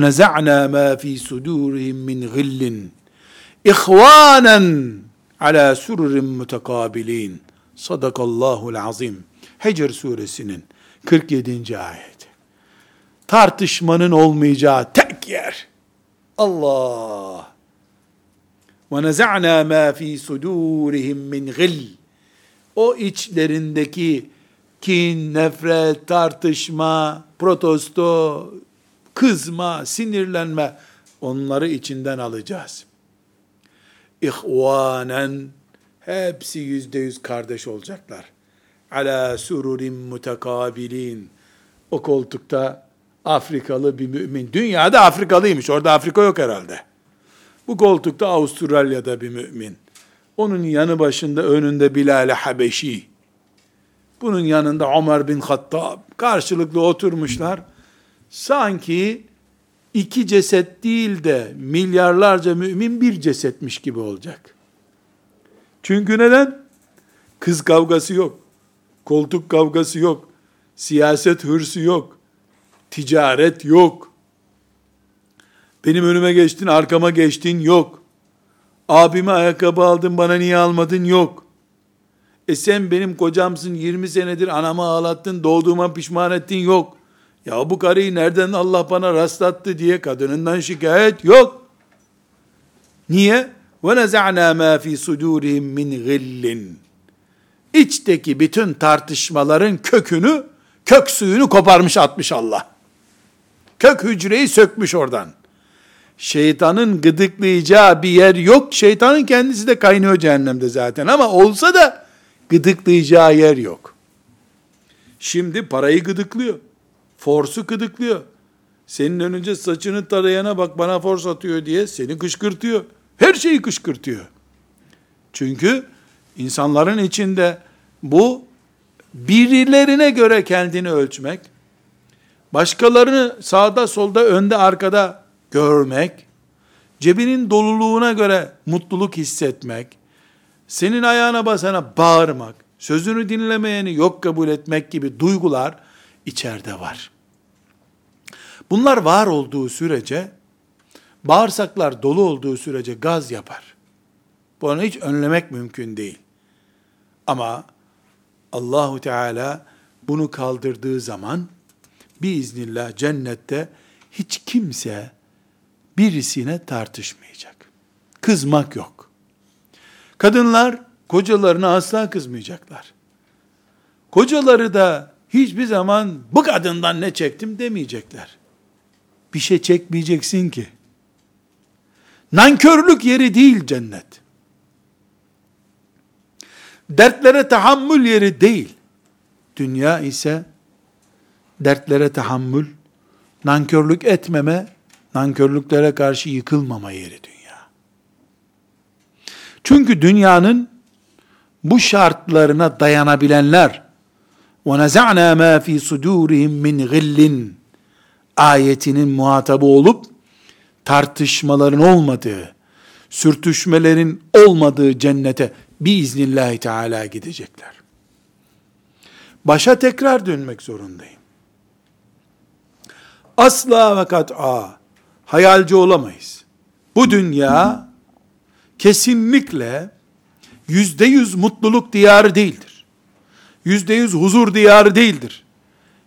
Neza'na ma fi sudurihim min gillin ihvanen ala sururin mutekabilin. Sadakallahul azim. Hecr suresinin 47. ayeti. Tartışmanın olmayacağı tek yer. Allah. Neza'na ma fi sudurihim min gill. O içlerindeki kin, nefret, tartışma, protesto, kızma, sinirlenme onları içinden alacağız. İhvanen hepsi yüzde yüz kardeş olacaklar. Ala sururin mutekabilin. O koltukta Afrikalı bir mümin. Dünyada Afrikalıymış. Orada Afrika yok herhalde. Bu koltukta Avustralya'da bir mümin. Onun yanı başında önünde Bilal-i Habeşi. Bunun yanında Ömer bin Hattab. Karşılıklı oturmuşlar. Sanki iki ceset değil de milyarlarca mümin bir cesetmiş gibi olacak. Çünkü neden? Kız kavgası yok. Koltuk kavgası yok. Siyaset hırsı yok. Ticaret yok. Benim önüme geçtin, arkama geçtin yok. Abime ayakkabı aldın, bana niye almadın yok. E sen benim kocamsın 20 senedir anamı ağlattın doğduğuma pişman ettin yok. Ya bu karıyı nereden Allah bana rastlattı diye kadınından şikayet yok. Niye? وَنَزَعْنَا مَا ف۪ي صُدُورِهِمْ مِنْ غِلٍّ İçteki bütün tartışmaların kökünü, kök suyunu koparmış atmış Allah. Kök hücreyi sökmüş oradan. Şeytanın gıdıklayacağı bir yer yok. Şeytanın kendisi de kaynıyor cehennemde zaten ama olsa da gıdıklayacağı yer yok. Şimdi parayı gıdıklıyor. Forsu gıdıklıyor. Senin önünce saçını tarayana bak bana fors atıyor diye seni kışkırtıyor. Her şeyi kışkırtıyor. Çünkü insanların içinde bu birilerine göre kendini ölçmek, başkalarını sağda solda önde arkada görmek, cebinin doluluğuna göre mutluluk hissetmek, senin ayağına basana bağırmak, sözünü dinlemeyeni yok kabul etmek gibi duygular içeride var. Bunlar var olduğu sürece, bağırsaklar dolu olduğu sürece gaz yapar. Bunu hiç önlemek mümkün değil. Ama Allahu Teala bunu kaldırdığı zaman biiznillah cennette hiç kimse birisine tartışmayacak. Kızmak yok. Kadınlar kocalarına asla kızmayacaklar. Kocaları da hiçbir zaman bu kadından ne çektim demeyecekler. Bir şey çekmeyeceksin ki. Nankörlük yeri değil cennet. Dertlere tahammül yeri değil. Dünya ise dertlere tahammül, nankörlük etmeme, nankörlüklere karşı yıkılmama yeri dünya. Çünkü dünyanın bu şartlarına dayanabilenler وَنَزَعْنَا مَا ف۪ي صُدُورِهِمْ مِنْ غِلٍّ ayetinin muhatabı olup tartışmaların olmadığı, sürtüşmelerin olmadığı cennete biiznillahü teala gidecekler. Başa tekrar dönmek zorundayım. Asla ve kat'a hayalci olamayız. Bu dünya kesinlikle yüzde yüz mutluluk diyarı değildir. Yüzde yüz huzur diyarı değildir.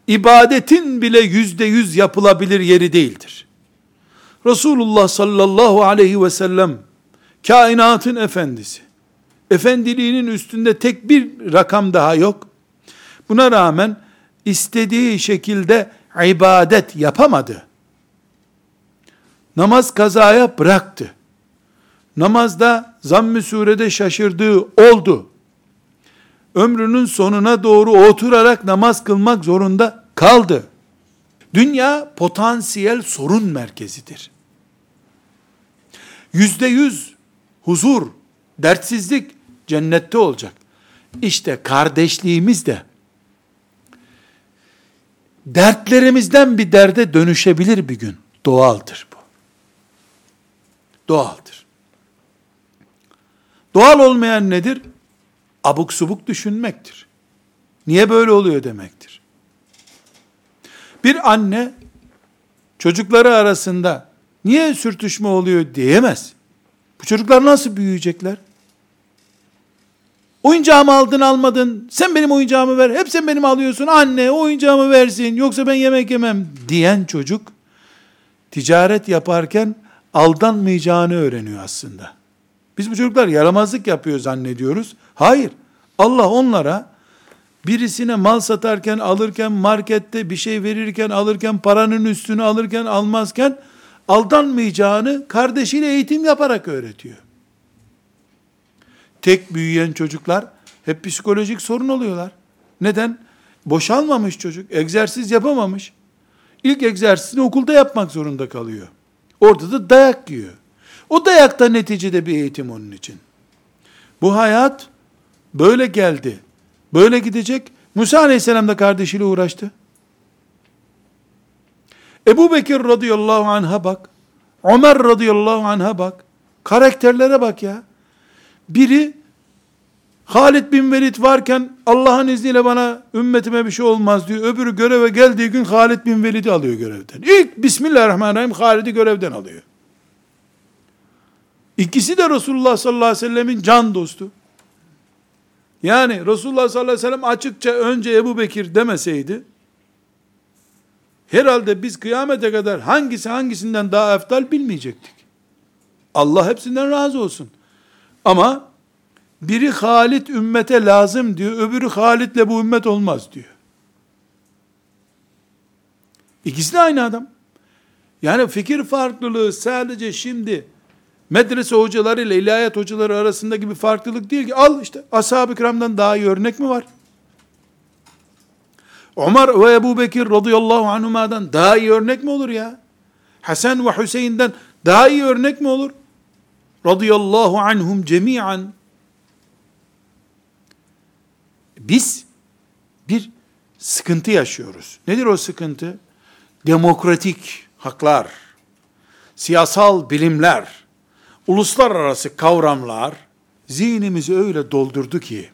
İbadetin bile yüzde yüz yapılabilir yeri değildir. Resulullah sallallahu aleyhi ve sellem kainatın efendisi. Efendiliğinin üstünde tek bir rakam daha yok. Buna rağmen istediği şekilde ibadet yapamadı. Namaz kazaya bıraktı. Namazda zamm-ı surede şaşırdığı oldu. Ömrünün sonuna doğru oturarak namaz kılmak zorunda kaldı. Dünya potansiyel sorun merkezidir. Yüzde yüz huzur, dertsizlik cennette olacak. İşte kardeşliğimiz de dertlerimizden bir derde dönüşebilir bir gün. Doğaldır bu. Doğaldır. Doğal olmayan nedir? Abuk subuk düşünmektir. Niye böyle oluyor demektir. Bir anne çocukları arasında niye sürtüşme oluyor diyemez. Bu çocuklar nasıl büyüyecekler? Oyuncağımı aldın almadın, sen benim oyuncağımı ver, hep sen benim alıyorsun, anne oyuncağımı versin, yoksa ben yemek yemem diyen çocuk, ticaret yaparken aldanmayacağını öğreniyor aslında. Biz bu çocuklar yaramazlık yapıyor zannediyoruz. Hayır, Allah onlara birisine mal satarken, alırken, markette bir şey verirken, alırken, paranın üstünü alırken, almazken, aldanmayacağını kardeşiyle eğitim yaparak öğretiyor tek büyüyen çocuklar hep psikolojik sorun oluyorlar. Neden? Boşalmamış çocuk, egzersiz yapamamış. İlk egzersizini okulda yapmak zorunda kalıyor. Orada da dayak yiyor. O dayak da neticede bir eğitim onun için. Bu hayat böyle geldi. Böyle gidecek. Musa aleyhisselam da kardeşiyle uğraştı. Ebu Bekir radıyallahu anh'a bak. Ömer radıyallahu anh'a bak. Karakterlere bak ya. Biri Halid bin Velid varken Allah'ın izniyle bana ümmetime bir şey olmaz diyor. Öbürü göreve geldiği gün Halid bin Velid'i alıyor görevden. İlk Bismillahirrahmanirrahim Halid'i görevden alıyor. İkisi de Resulullah sallallahu aleyhi ve sellemin can dostu. Yani Resulullah sallallahu aleyhi ve sellem açıkça önce Ebu Bekir demeseydi, herhalde biz kıyamete kadar hangisi hangisinden daha eftal bilmeyecektik. Allah hepsinden razı olsun. Ama biri Halit ümmete lazım diyor, öbürü Halit'le bu ümmet olmaz diyor. İkisi de aynı adam. Yani fikir farklılığı sadece şimdi medrese hocaları ile ilahiyat hocaları arasındaki bir farklılık değil ki. Al işte ashab-ı kiramdan daha iyi örnek mi var? Ömer ve Ebu Bekir radıyallahu anhuma'dan daha iyi örnek mi olur ya? Hasan ve Hüseyin'den daha iyi örnek mi olur? radıyallahu anhum cemiyan biz bir sıkıntı yaşıyoruz. Nedir o sıkıntı? demokratik haklar, siyasal bilimler, uluslararası kavramlar zihnimizi öyle doldurdu ki,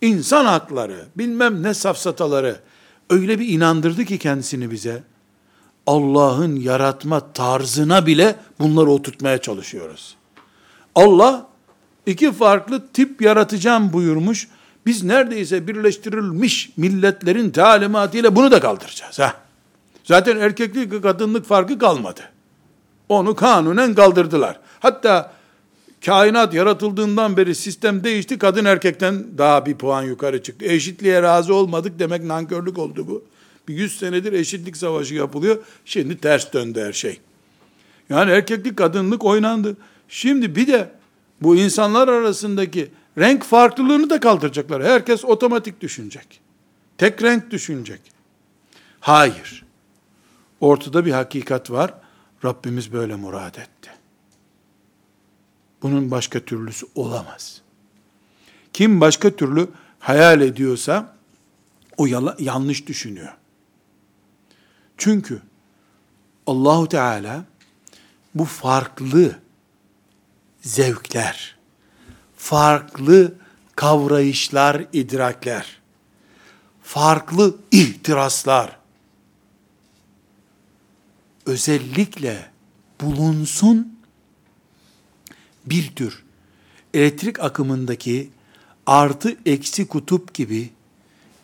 insan hakları, bilmem ne safsataları öyle bir inandırdı ki kendisini bize, Allah'ın yaratma tarzına bile bunları oturtmaya çalışıyoruz. Allah iki farklı tip yaratacağım buyurmuş. Biz neredeyse birleştirilmiş milletlerin talimatıyla bunu da kaldıracağız. Ha? Zaten erkeklik kadınlık farkı kalmadı. Onu kanunen kaldırdılar. Hatta kainat yaratıldığından beri sistem değişti. Kadın erkekten daha bir puan yukarı çıktı. Eşitliğe razı olmadık demek nankörlük oldu bu. Bir yüz senedir eşitlik savaşı yapılıyor. Şimdi ters döndü her şey. Yani erkeklik kadınlık oynandı. Şimdi bir de bu insanlar arasındaki renk farklılığını da kaldıracaklar. Herkes otomatik düşünecek. Tek renk düşünecek. Hayır. Ortada bir hakikat var. Rabbimiz böyle murad etti. Bunun başka türlüsü olamaz. Kim başka türlü hayal ediyorsa o yanlış düşünüyor. Çünkü Allahu Teala bu farklı zevkler, farklı kavrayışlar, idrakler, farklı ihtiraslar özellikle bulunsun bir tür elektrik akımındaki artı eksi kutup gibi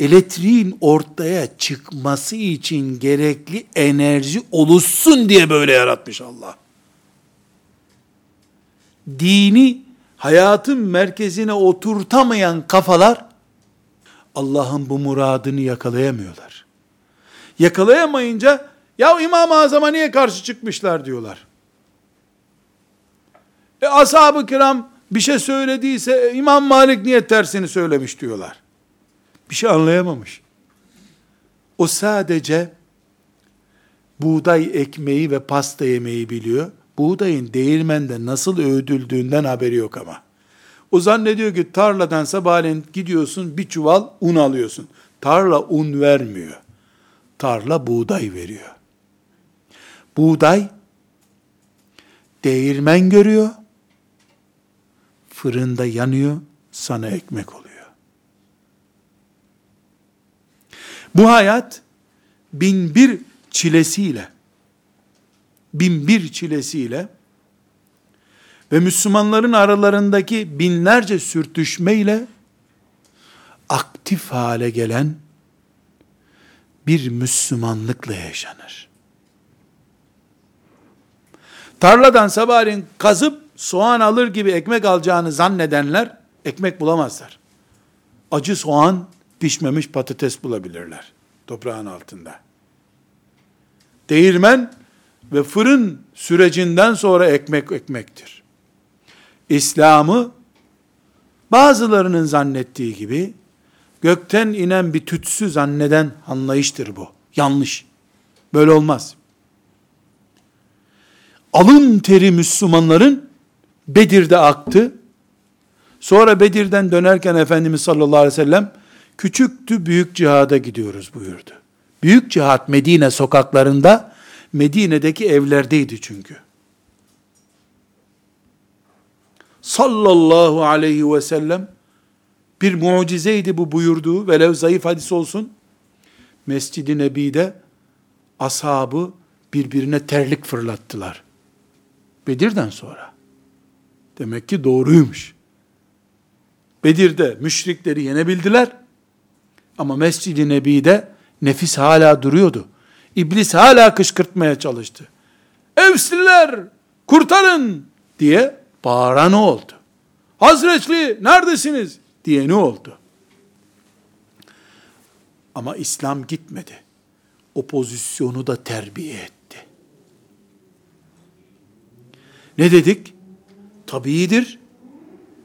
elektriğin ortaya çıkması için gerekli enerji oluşsun diye böyle yaratmış Allah. Dini hayatın merkezine oturtamayan kafalar Allah'ın bu muradını yakalayamıyorlar. Yakalayamayınca ya İmam-ı Azam'a niye karşı çıkmışlar diyorlar. E ashab-ı kiram bir şey söylediyse İmam Malik niye tersini söylemiş diyorlar bir şey anlayamamış. O sadece buğday ekmeği ve pasta yemeği biliyor. Buğdayın değirmende nasıl öğüdüldüğünden haberi yok ama. O zannediyor ki tarladan sabahleyin gidiyorsun bir çuval un alıyorsun. Tarla un vermiyor. Tarla buğday veriyor. Buğday değirmen görüyor. Fırında yanıyor, sana ekmek oluyor. Bu hayat bin bir çilesiyle, bin bir çilesiyle ve Müslümanların aralarındaki binlerce sürtüşmeyle aktif hale gelen bir Müslümanlıkla yaşanır. Tarladan sabahleyin kazıp soğan alır gibi ekmek alacağını zannedenler ekmek bulamazlar. Acı soğan pişmemiş patates bulabilirler toprağın altında. Değirmen ve fırın sürecinden sonra ekmek ekmektir. İslam'ı bazılarının zannettiği gibi gökten inen bir tütsü zanneden anlayıştır bu. Yanlış. Böyle olmaz. Alın teri Müslümanların Bedir'de aktı. Sonra Bedir'den dönerken Efendimiz sallallahu aleyhi ve sellem küçüktü büyük cihada gidiyoruz buyurdu. Büyük cihat Medine sokaklarında Medine'deki evlerdeydi çünkü. Sallallahu aleyhi ve sellem bir mucizeydi bu buyurduğu velev zayıf hadis olsun. Mescid-i Nebi'de ashabı birbirine terlik fırlattılar. Bedir'den sonra. Demek ki doğruymuş. Bedir'de müşrikleri yenebildiler. Ama Mescid-i Nebi'de nefis hala duruyordu. İblis hala kışkırtmaya çalıştı. Evsliler kurtarın diye bağıran oldu. Hazretli neredesiniz diye ne oldu? Ama İslam gitmedi. O pozisyonu da terbiye etti. Ne dedik? Tabiidir.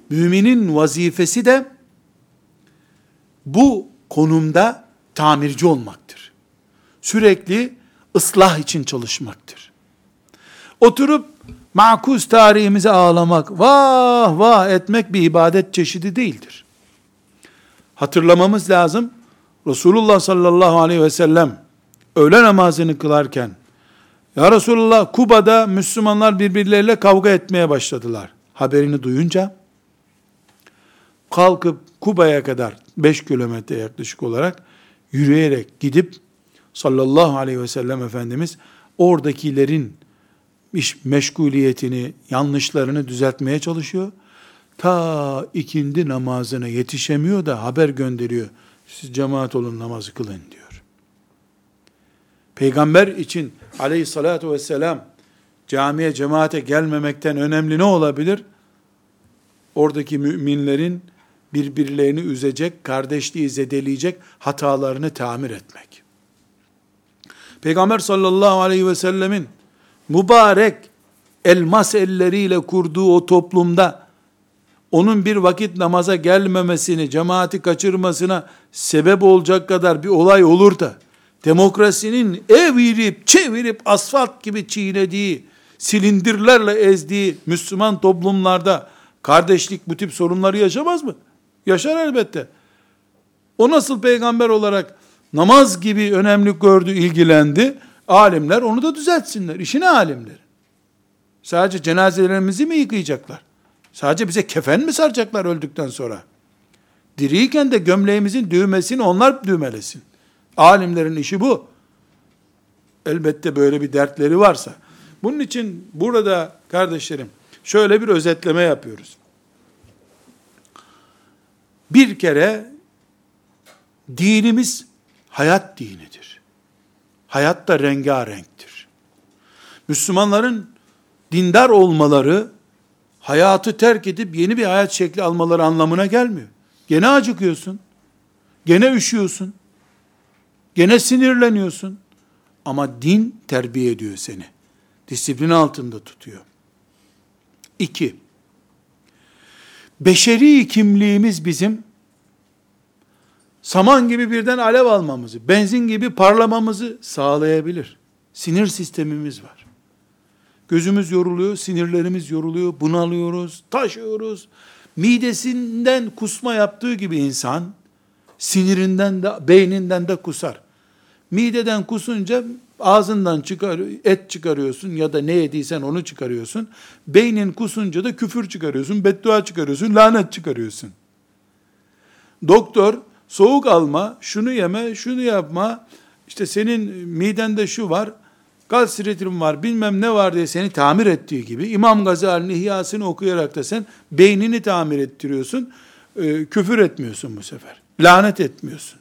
Müminin vazifesi de bu konumda tamirci olmaktır. Sürekli ıslah için çalışmaktır. Oturup makus tarihimize ağlamak, vah vah etmek bir ibadet çeşidi değildir. Hatırlamamız lazım. Resulullah sallallahu aleyhi ve sellem öğle namazını kılarken, Ya Resulullah Kuba'da Müslümanlar birbirleriyle kavga etmeye başladılar. Haberini duyunca, kalkıp Kuba'ya kadar 5 kilometre yaklaşık olarak yürüyerek gidip sallallahu aleyhi ve sellem Efendimiz oradakilerin iş meşguliyetini, yanlışlarını düzeltmeye çalışıyor. Ta ikindi namazına yetişemiyor da haber gönderiyor. Siz cemaat olun namazı kılın diyor. Peygamber için aleyhissalatu vesselam camiye cemaate gelmemekten önemli ne olabilir? Oradaki müminlerin birbirlerini üzecek, kardeşliği zedeleyecek hatalarını tamir etmek. Peygamber sallallahu aleyhi ve sellemin mübarek elmas elleriyle kurduğu o toplumda onun bir vakit namaza gelmemesini, cemaati kaçırmasına sebep olacak kadar bir olay olur da demokrasinin evirip çevirip asfalt gibi çiğnediği, silindirlerle ezdiği Müslüman toplumlarda kardeşlik bu tip sorunları yaşamaz mı? Yaşar elbette. O nasıl peygamber olarak namaz gibi önemli gördü, ilgilendi. Alimler onu da düzeltsinler. İşine alimler. Sadece cenazelerimizi mi yıkayacaklar? Sadece bize kefen mi saracaklar öldükten sonra? Diriyken de gömleğimizin düğmesini onlar düğmelesin. Alimlerin işi bu. Elbette böyle bir dertleri varsa. Bunun için burada kardeşlerim şöyle bir özetleme yapıyoruz. Bir kere dinimiz hayat dinidir. Hayat da rengarenktir. Müslümanların dindar olmaları, hayatı terk edip yeni bir hayat şekli almaları anlamına gelmiyor. Gene acıkıyorsun, gene üşüyorsun, gene sinirleniyorsun. Ama din terbiye ediyor seni. Disiplin altında tutuyor. İki, beşeri kimliğimiz bizim saman gibi birden alev almamızı, benzin gibi parlamamızı sağlayabilir. Sinir sistemimiz var. Gözümüz yoruluyor, sinirlerimiz yoruluyor, bunalıyoruz, taşıyoruz. Midesinden kusma yaptığı gibi insan, sinirinden de, beyninden de kusar. Mideden kusunca ağzından çıkar, et çıkarıyorsun ya da ne yediysen onu çıkarıyorsun. Beynin kusunca da küfür çıkarıyorsun, beddua çıkarıyorsun, lanet çıkarıyorsun. Doktor, soğuk alma, şunu yeme, şunu yapma, işte senin midende şu var, gastritrin var, bilmem ne var diye seni tamir ettiği gibi, İmam Gazali'nin ihyasını okuyarak da sen beynini tamir ettiriyorsun, e, küfür etmiyorsun bu sefer. Lanet etmiyorsun.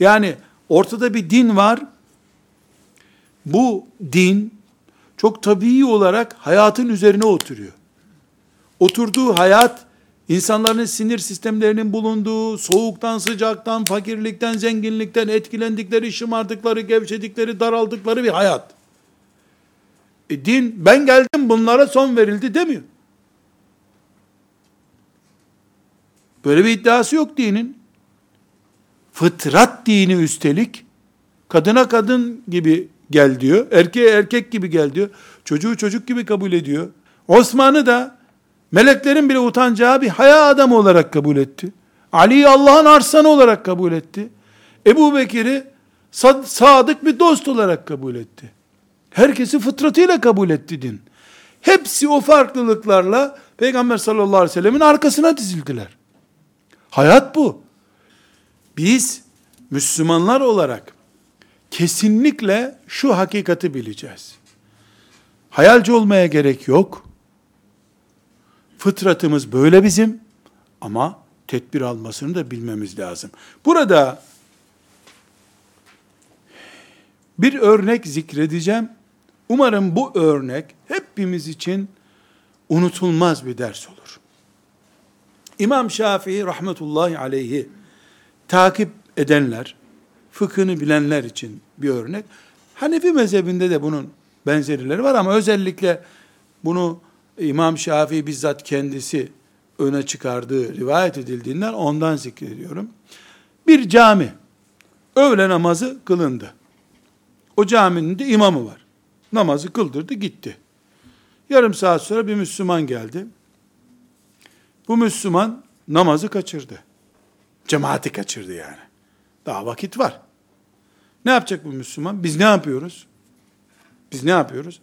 Yani ortada bir din var, bu din çok tabii olarak hayatın üzerine oturuyor. Oturduğu hayat insanların sinir sistemlerinin bulunduğu soğuktan, sıcaktan, fakirlikten, zenginlikten etkilendikleri, şımardıkları, gevşedikleri, daraldıkları bir hayat. E din ben geldim bunlara son verildi demiyor. Böyle bir iddiası yok dinin. Fıtrat dini üstelik kadına kadın gibi gel diyor. Erkeğe erkek gibi gel diyor. Çocuğu çocuk gibi kabul ediyor. Osman'ı da meleklerin bile utanacağı bir haya adamı olarak kabul etti. Ali'yi Allah'ın arslanı olarak kabul etti. Ebu Bekir'i sadık bir dost olarak kabul etti. Herkesi fıtratıyla kabul etti din. Hepsi o farklılıklarla Peygamber sallallahu aleyhi ve sellemin arkasına dizildiler. Hayat bu. Biz Müslümanlar olarak kesinlikle şu hakikati bileceğiz. Hayalci olmaya gerek yok. Fıtratımız böyle bizim ama tedbir almasını da bilmemiz lazım. Burada bir örnek zikredeceğim. Umarım bu örnek hepimiz için unutulmaz bir ders olur. İmam Şafii rahmetullahi aleyhi takip edenler, fıkhını bilenler için bir örnek. Hanefi mezhebinde de bunun benzerileri var ama özellikle bunu İmam Şafii bizzat kendisi öne çıkardığı rivayet edildiğinden ondan zikrediyorum. Bir cami, öğle namazı kılındı. O caminin de imamı var. Namazı kıldırdı gitti. Yarım saat sonra bir Müslüman geldi. Bu Müslüman namazı kaçırdı. Cemaati kaçırdı yani. Daha vakit var. Ne yapacak bu Müslüman? Biz ne yapıyoruz? Biz ne yapıyoruz?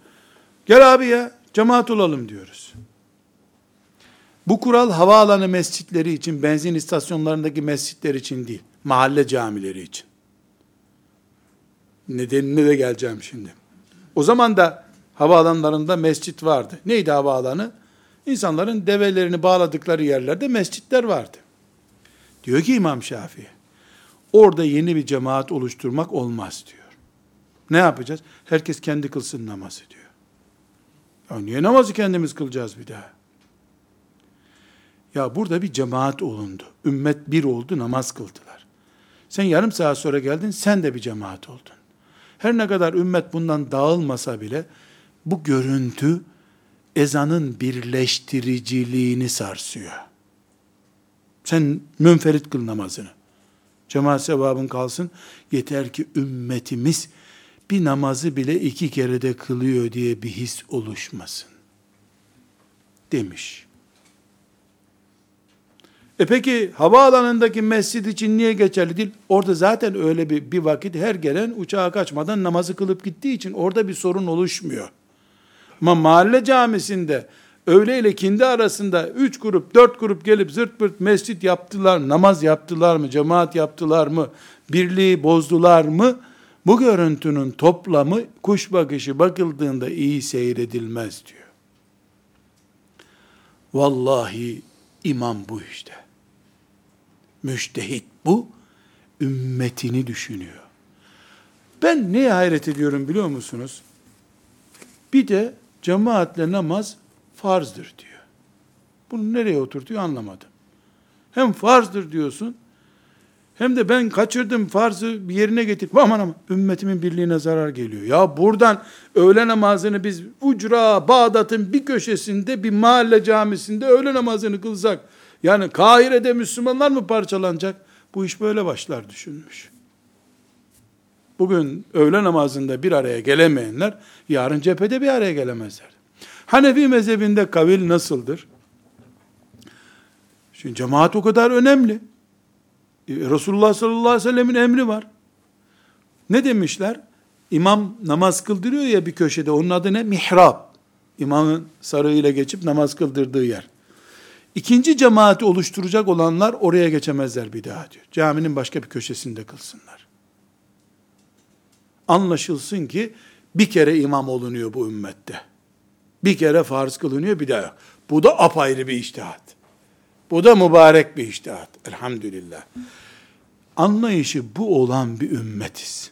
Gel abi ya, cemaat olalım diyoruz. Bu kural havaalanı mescitleri için, benzin istasyonlarındaki mescitler için değil, mahalle camileri için. Nedenine de geleceğim şimdi. O zaman da havaalanlarında mescit vardı. Neydi havaalanı? İnsanların develerini bağladıkları yerlerde mescitler vardı. Diyor ki İmam Şafii, orada yeni bir cemaat oluşturmak olmaz diyor. Ne yapacağız? Herkes kendi kılsın namazı diyor. Ya niye namazı kendimiz kılacağız bir daha? Ya burada bir cemaat olundu. Ümmet bir oldu, namaz kıldılar. Sen yarım saat sonra geldin, sen de bir cemaat oldun. Her ne kadar ümmet bundan dağılmasa bile, bu görüntü ezanın birleştiriciliğini sarsıyor. Sen münferit kıl namazını. Cemaat sevabın kalsın. Yeter ki ümmetimiz bir namazı bile iki kere de kılıyor diye bir his oluşmasın. Demiş. E peki havaalanındaki mescid için niye geçerli değil? Orada zaten öyle bir, bir vakit her gelen uçağa kaçmadan namazı kılıp gittiği için orada bir sorun oluşmuyor. Ama mahalle camisinde öğle ile kindi arasında üç grup, dört grup gelip zırt pırt mescit yaptılar, namaz yaptılar mı, cemaat yaptılar mı, birliği bozdular mı? Bu görüntünün toplamı kuş bakışı bakıldığında iyi seyredilmez diyor. Vallahi imam bu işte. Müştehit bu, ümmetini düşünüyor. Ben neye hayret ediyorum biliyor musunuz? Bir de cemaatle namaz farzdır diyor. Bunu nereye oturtuyor anlamadım. Hem farzdır diyorsun, hem de ben kaçırdım farzı bir yerine getirip aman aman ümmetimin birliğine zarar geliyor. Ya buradan öğle namazını biz Ucra, Bağdat'ın bir köşesinde bir mahalle camisinde öğle namazını kılsak yani Kahire'de Müslümanlar mı parçalanacak? Bu iş böyle başlar düşünmüş. Bugün öğle namazında bir araya gelemeyenler yarın cephede bir araya gelemezler. Hanefi mezhebinde kavil nasıldır? Şimdi cemaat o kadar önemli. E, Resulullah sallallahu aleyhi ve sellemin emri var. Ne demişler? İmam namaz kıldırıyor ya bir köşede. Onun adı ne? Mihrab. İmamın sarığıyla geçip namaz kıldırdığı yer. İkinci cemaati oluşturacak olanlar oraya geçemezler bir daha diyor. Caminin başka bir köşesinde kılsınlar. Anlaşılsın ki bir kere imam olunuyor bu ümmette. Bir kere farz kılınıyor bir daha yok. Bu da apayrı bir iştihat. Bu da mübarek bir iştihat. Elhamdülillah. Anlayışı bu olan bir ümmetiz.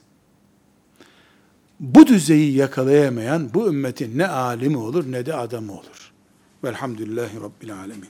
Bu düzeyi yakalayamayan bu ümmetin ne alimi olur ne de adamı olur. Velhamdülillahi Rabbil Alemin.